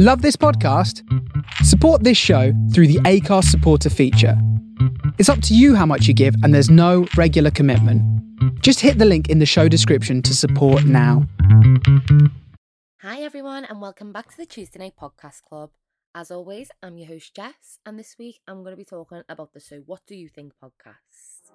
Love this podcast? Support this show through the Acast supporter feature. It's up to you how much you give, and there's no regular commitment. Just hit the link in the show description to support now. Hi, everyone, and welcome back to the Tuesday Night Podcast Club. As always, I'm your host, Jess, and this week I'm going to be talking about the So What Do You Think podcast.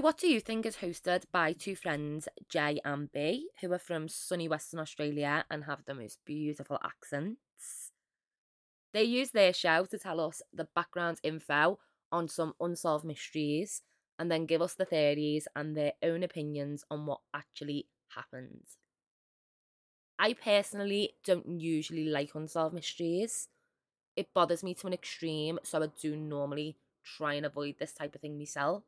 So, What Do You Think is hosted by two friends, Jay and Bea, who are from sunny Western Australia and have the most beautiful accents. They use their show to tell us the background info on some unsolved mysteries and then give us the theories and their own opinions on what actually happened. I personally don't usually like unsolved mysteries. It bothers me to an extreme, so I do normally try and avoid this type of thing myself.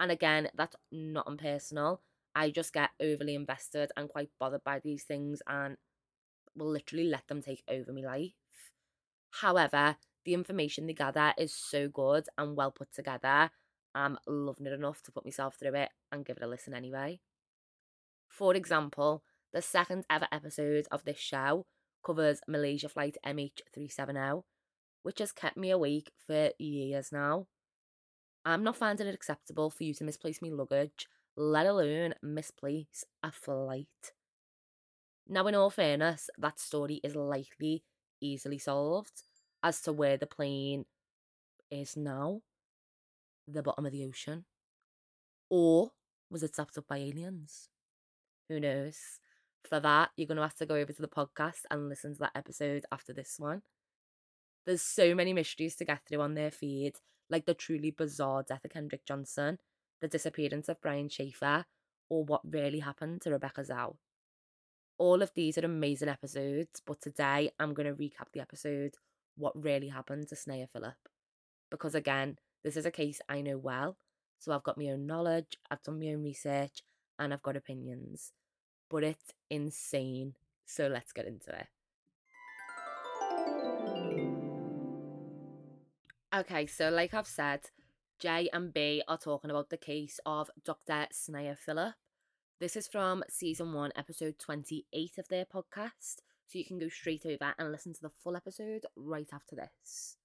And again, that's not impersonal. I just get overly invested and quite bothered by these things and will literally let them take over my life. However, the information they gather is so good and well put together. I'm loving it enough to put myself through it and give it a listen anyway. For example, the second ever episode of this show covers Malaysia Flight MH370, which has kept me awake for years now. I'm not finding it acceptable for you to misplace me luggage, let alone misplace a flight. Now, in all fairness, that story is likely easily solved as to where the plane is now the bottom of the ocean. Or was it zapped up by aliens? Who knows? For that, you're going to have to go over to the podcast and listen to that episode after this one. There's so many mysteries to get through on their feed like the truly bizarre death of Kendrick Johnson, the disappearance of Brian Shaffer, or what really happened to Rebecca Zahau. All of these are amazing episodes, but today I'm going to recap the episode What Really Happened to Sneha Philip. Because again, this is a case I know well, so I've got my own knowledge, I've done my own research, and I've got opinions. But it's insane, so let's get into it. Okay, so like I've said, Jay and Bea are talking about the case of Dr. Sneha Philip. This is from season one, episode 28 of their podcast. So you can go straight over and listen to the full episode right after this.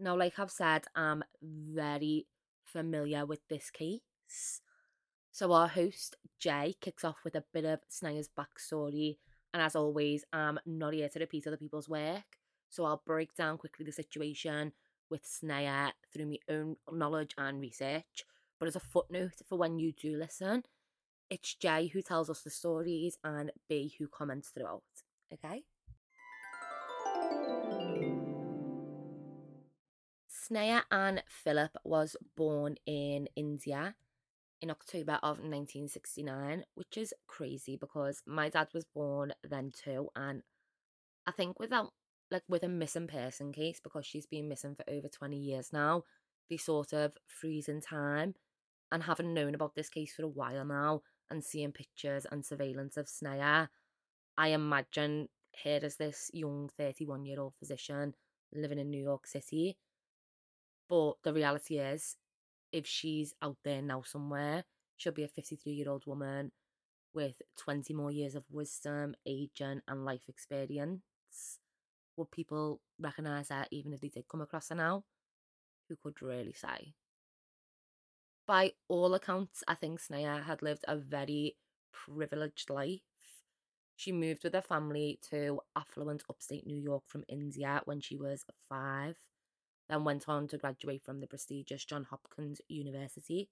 Now, like I've said, I'm very familiar with this case. So our host, Jay, kicks off with a bit of Sneha's backstory. And as always, I'm not here to repeat other people's work. So I'll break down quickly the situation, with Sneha through my own knowledge and research. But as a footnote for when you do listen, it's Jay who tells us the stories and Bea who comments throughout. Okay? Sneha Ann Philip was born in India in October of 1969, which is crazy because my dad was born then too. And I think without like with a missing person case because she's been missing for over 20 years now they sort of freeze in time and having known about this case for a while now and seeing pictures and surveillance of Sneha, I imagine here is this young 31 year old physician living in New York City. But the reality is, if she's out there now somewhere, she'll be a 53 year old woman with 20 more years of wisdom, aging, and life experience would people recognise her even if they did come across her now? Who could really say? By all accounts, I think Sneha had lived a very privileged life. She moved with her family to affluent upstate New York from India when she was five, then went on to graduate from the prestigious John Hopkins University,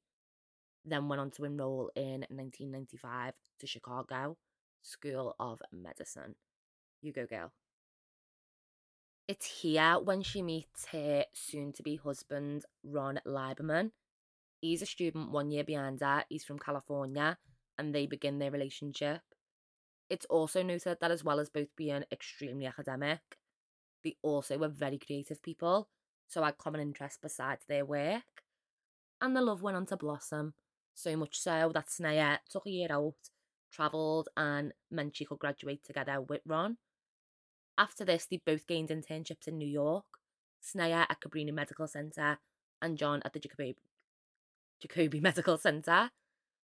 then went on to enroll in 1995 to Chicago School of Medicine. You go, girl. It's here when she meets her soon to be husband, Ron Lieberman. He's a student one year behind her, he's from California, and they begin their relationship. It's also noted that, as well as both being extremely academic, they also were very creative people, so had common interests besides their work. And the love went on to blossom. So much so that Sneha took a year out, travelled, and meant she could graduate together with Ron. After this, they both gained internships in New York, Sneha at Cabrini Medical Centre and John at the Jacobi, Medical Centre.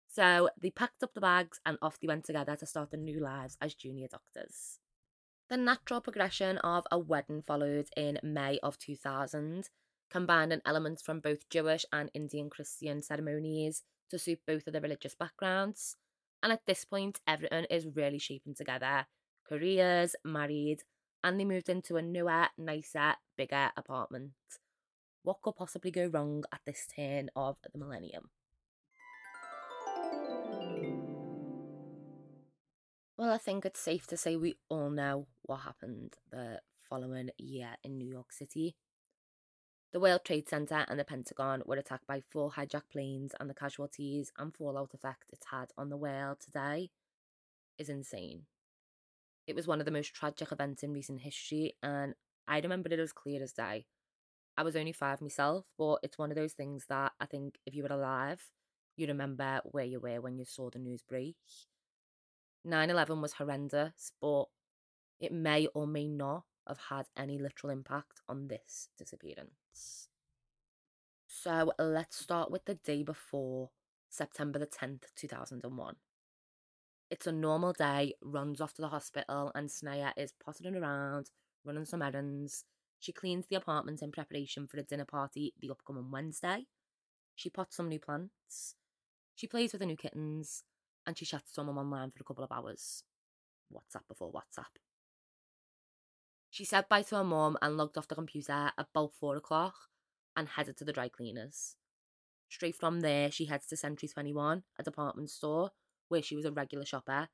So they packed up the bags and off they went together to start their new lives as junior doctors. The natural progression of a wedding followed in May of 2000, combining elements from both Jewish and Indian Christian ceremonies to suit both of their religious backgrounds. And at this point, everything is really shaping together. Careers, married, and they moved into a newer, nicer, bigger apartment. What could possibly go wrong at this turn of the millennium? Well, I think it's safe to say we all know what happened the following year in New York City. The World Trade Center and the Pentagon were attacked by four hijacked planes, and the casualties and fallout effect it's had on the world today is insane. It was one of the most tragic events in recent history, and I remember it as clear as day. I was only five myself, but it's one of those things that I think if you were alive, you remember where you were when you saw the news break. 9 11 was horrendous, but it may or may not have had any literal impact on this disappearance. So let's start with the day before September the 10th, 2001. It's a normal day, runs off to the hospital, and Sneha is pottering around, running some errands. She cleans the apartment in preparation for a dinner party the upcoming Wednesday. She pots some new plants. She plays with the new kittens and she chats to someone online for a couple of hours. WhatsApp before WhatsApp. She said bye to her mum and logged off the computer about four o'clock and headed to the dry cleaners. Straight from there, she heads to Century 21, a department store where she was a regular shopper,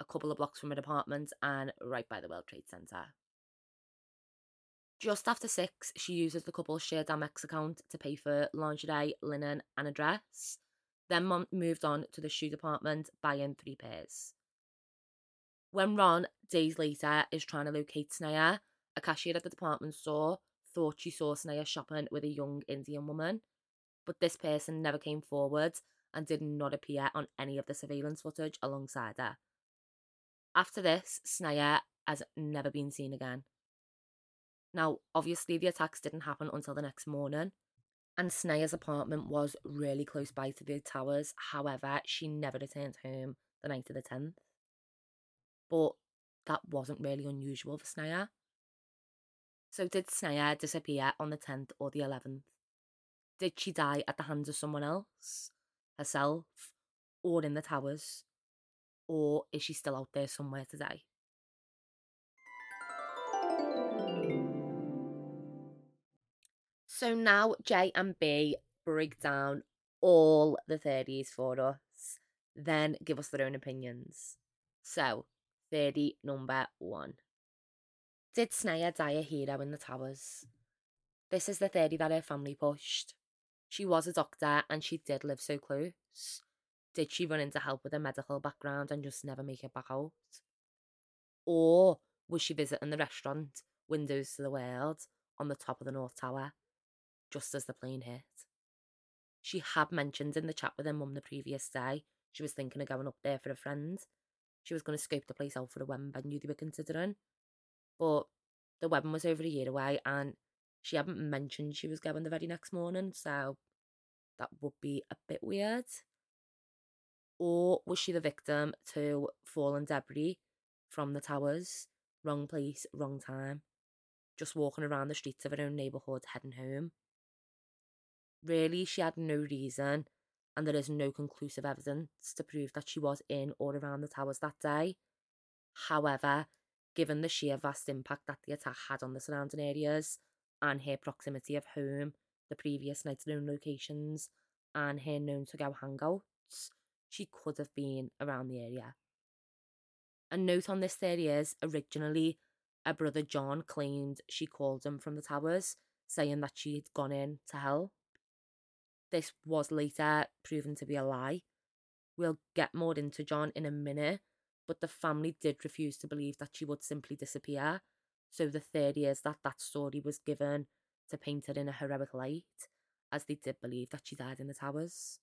a couple of blocks from her apartment and right by the World Trade Center. Just after six, she uses the couple's shared Amex account to pay for lingerie, linen, and a dress then Mom moved on to the shoe department, buying three pairs. When Ron, days later, is trying to locate Sneha, a cashier at the department store thought she saw Sneha shopping with a young Indian woman, but this person never came forward and did not appear on any of the surveillance footage alongside her. After this, Sneha has never been seen again. Now, obviously, the attacks didn't happen until the next morning, and Sneha's apartment was really close by to the towers. However, she never returned home the night of the 10th. But that wasn't really unusual for Sneha. So, did Sneha disappear on the 10th or the 11th? Did she die at the hands of someone else, herself, or in the towers? Or is she still out there somewhere today? So now Jay and Bea break down all the 30s for us, then give us their own opinions. So, 30 number one. Did Sneha die a hero in the towers? This is the 30 that her family pushed. She was a doctor and she did live so close. Did she run into help with a medical background and just never make it back out? Or was she visiting the restaurant, Windows to the World, on the top of the North Tower? just as the plane hit. She had mentioned in the chat with her mum the previous day she was thinking of going up there for a friend. She was going to scope the place out for a wedding venue they were considering. But the wedding was over a year away and she hadn't mentioned she was going the very next morning, so that would be a bit weird. Or was she the victim to fallen debris from the towers? Wrong place, wrong time. Just walking around the streets of her own neighbourhood heading home. Really, she had no reason, and there is no conclusive evidence to prove that she was in or around the towers that day. However, given the sheer vast impact that the attack had on the surrounding areas, and her proximity of home, the previous night's known locations, and her known to go hangouts, she could have been around the area. A note on this theory is originally, a brother John claimed she called him from the towers, saying that she'd gone in to help. This was later proven to be a lie. We'll get more into John in a minute, but the family did refuse to believe that she would simply disappear. So the theory is that that story was given to paint her in a heroic light, as they did believe that she died in the towers.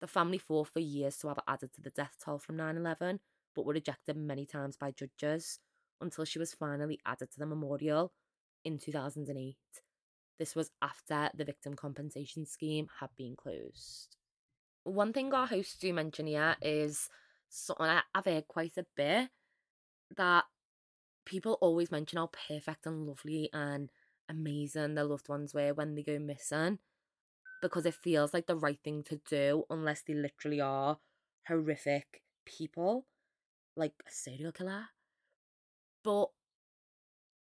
The family fought for years to have it added to the death toll from 9 11, but were rejected many times by judges until she was finally added to the memorial in 2008. This was after the victim compensation scheme had been closed. One thing our hosts do mention here is something I've heard quite a bit that people always mention how perfect and lovely and amazing their loved ones were when they go missing because it feels like the right thing to do unless they literally are horrific people like a serial killer. But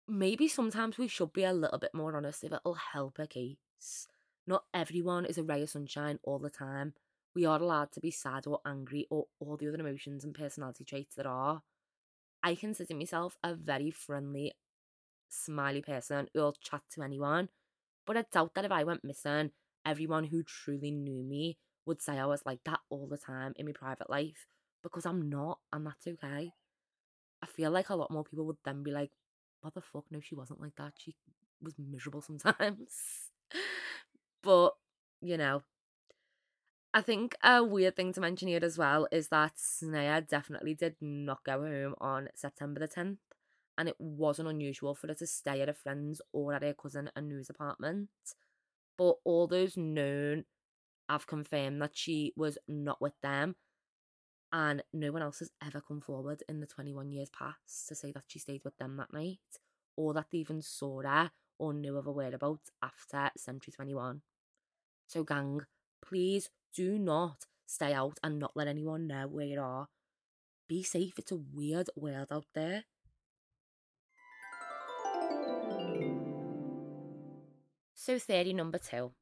maybe sometimes we should be a little bit more honest if it'll help a case. Not everyone is a ray of sunshine all the time. We are allowed to be sad or angry or all the other emotions and personality traits that are. I consider myself a very friendly, smiley person who'll chat to anyone, but I doubt that if I went missing, everyone who truly knew me would say I was like that all the time in my private life because I'm not, and that's okay. I feel like a lot more people would then be like, what the fuck? No, she wasn't like that. She was miserable sometimes. but, you know, I think a weird thing to mention here as well is that Sneha definitely did not go home on September the 10th, and it wasn't unusual for her to stay at a friend's or at her cousin Anu's apartment. But all those known have confirmed that she was not with them and no one else has ever come forward in the 21 years past to say that she stayed with them that night or that they even saw her or knew of her whereabouts after Century 21. So, gang, please do not stay out and not let anyone know where you are. Be safe, it's a weird world out there. So, theory number two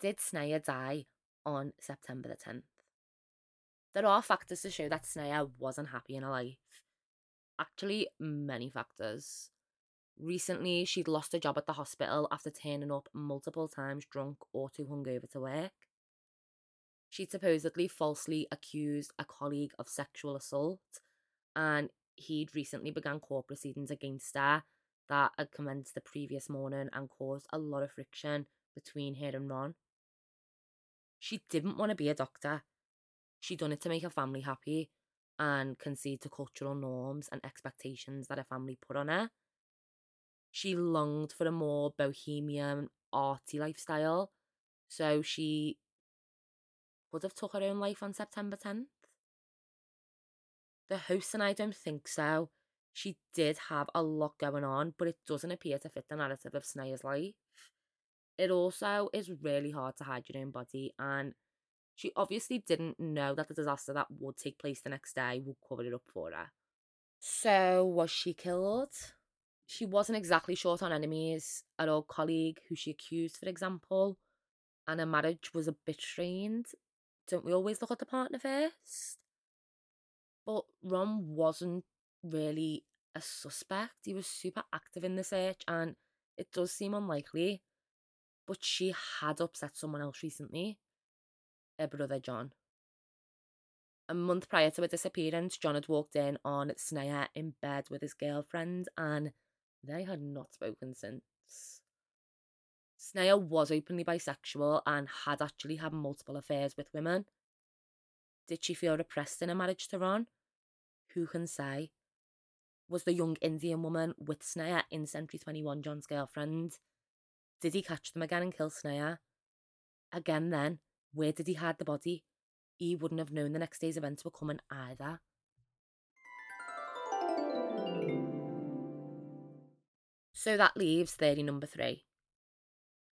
Did Sneha die on September the 10th? There are factors to show that Sneha wasn't happy in her life. Actually, many factors. Recently, she'd lost her job at the hospital after turning up multiple times drunk or too hungover to work. She'd supposedly falsely accused a colleague of sexual assault, and he'd recently begun court proceedings against her that had commenced the previous morning and caused a lot of friction between her and Ron. She didn't want to be a doctor, She'd done it to make her family happy and concede to cultural norms and expectations that her family put on her. She longed for a more bohemian, arty lifestyle, so she would have took her own life on September 10th. The host and I don't think so. She did have a lot going on, but it doesn't appear to fit the narrative of Sneha's life. It also is really hard to hide your own body, and she obviously didn't know that the disaster that would take place the next day would cover it up for her. So, was she killed? She wasn't exactly short on enemies. An old colleague who she accused, for example, and her marriage was a bit strained. Don't we always look at the partner first? But Ron wasn't really a suspect. He was super active in the search, and it does seem unlikely. But she had upset someone else recently her brother John. A month prior to her disappearance, John had walked in on Sneha in bed with his girlfriend and they had not spoken since. Sneha was openly bisexual and had actually had multiple affairs with women. Did she feel repressed in her marriage to Ron? Who can say? Was the young Indian woman with Sneha in Century 21 John's girlfriend? Did he catch them again and kill Sneha? Again then, where did he hide the body? He wouldn't have known the next day's events were coming either. So that leaves theory number three.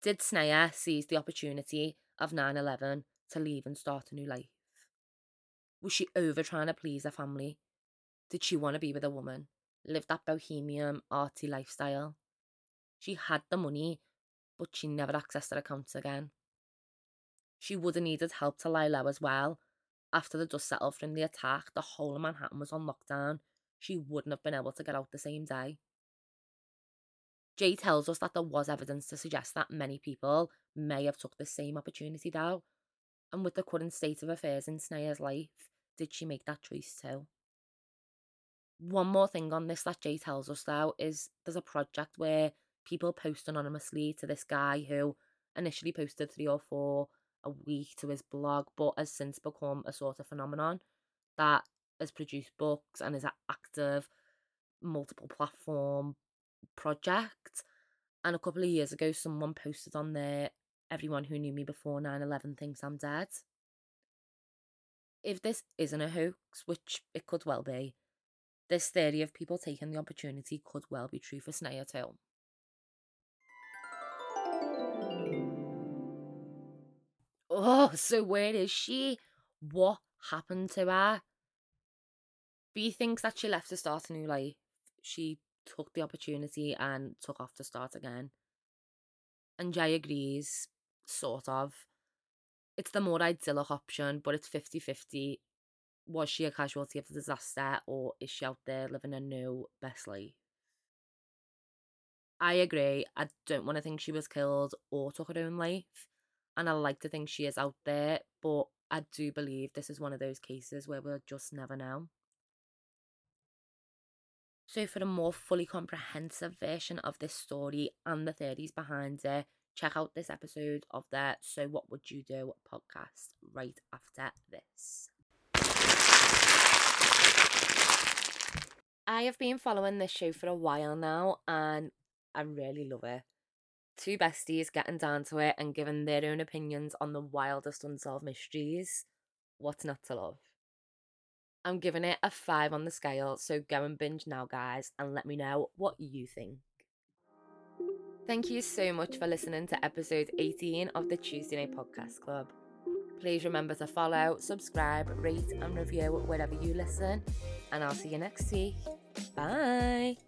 Did Sneha seize the opportunity of 9 11 to leave and start a new life? Was she over trying to please her family? Did she want to be with a woman, live that bohemian, arty lifestyle? She had the money, but she never accessed her accounts again. She would have needed help to lie low as well. After the dust settled from the attack, the whole of Manhattan was on lockdown. She wouldn't have been able to get out the same day. Jay tells us that there was evidence to suggest that many people may have took the same opportunity though. And with the current state of affairs in Sneha's life, did she make that choice too? One more thing on this that Jay tells us though is there's a project where people post anonymously to this guy who initially posted three or four a week to his blog, but has since become a sort of phenomenon that has produced books and is active multiple platform project. And a couple of years ago, someone posted on there, everyone who knew me before 9 11 thinks I'm dead. If this isn't a hoax, which it could well be, this theory of people taking the opportunity could well be true for Sneha too. Oh, so where is she? What happened to her? Bea thinks that she left to start a new life. She took the opportunity and took off to start again. And Jay agrees, sort of. It's the more idyllic option, but it's 50 50. Was she a casualty of the disaster, or is she out there living a new best life? I agree. I don't want to think she was killed or took her own life. And I like to think she is out there, but I do believe this is one of those cases where we'll just never know. So, for a more fully comprehensive version of this story and the theories behind it, check out this episode of the So What Would You Do podcast right after this. I have been following this show for a while now and I really love it. Two besties getting down to it and giving their own opinions on the wildest unsolved mysteries. What's not to love? I'm giving it a five on the scale, so go and binge now, guys, and let me know what you think. Thank you so much for listening to episode 18 of the Tuesday Night Podcast Club. Please remember to follow, subscribe, rate, and review wherever you listen, and I'll see you next week. Bye.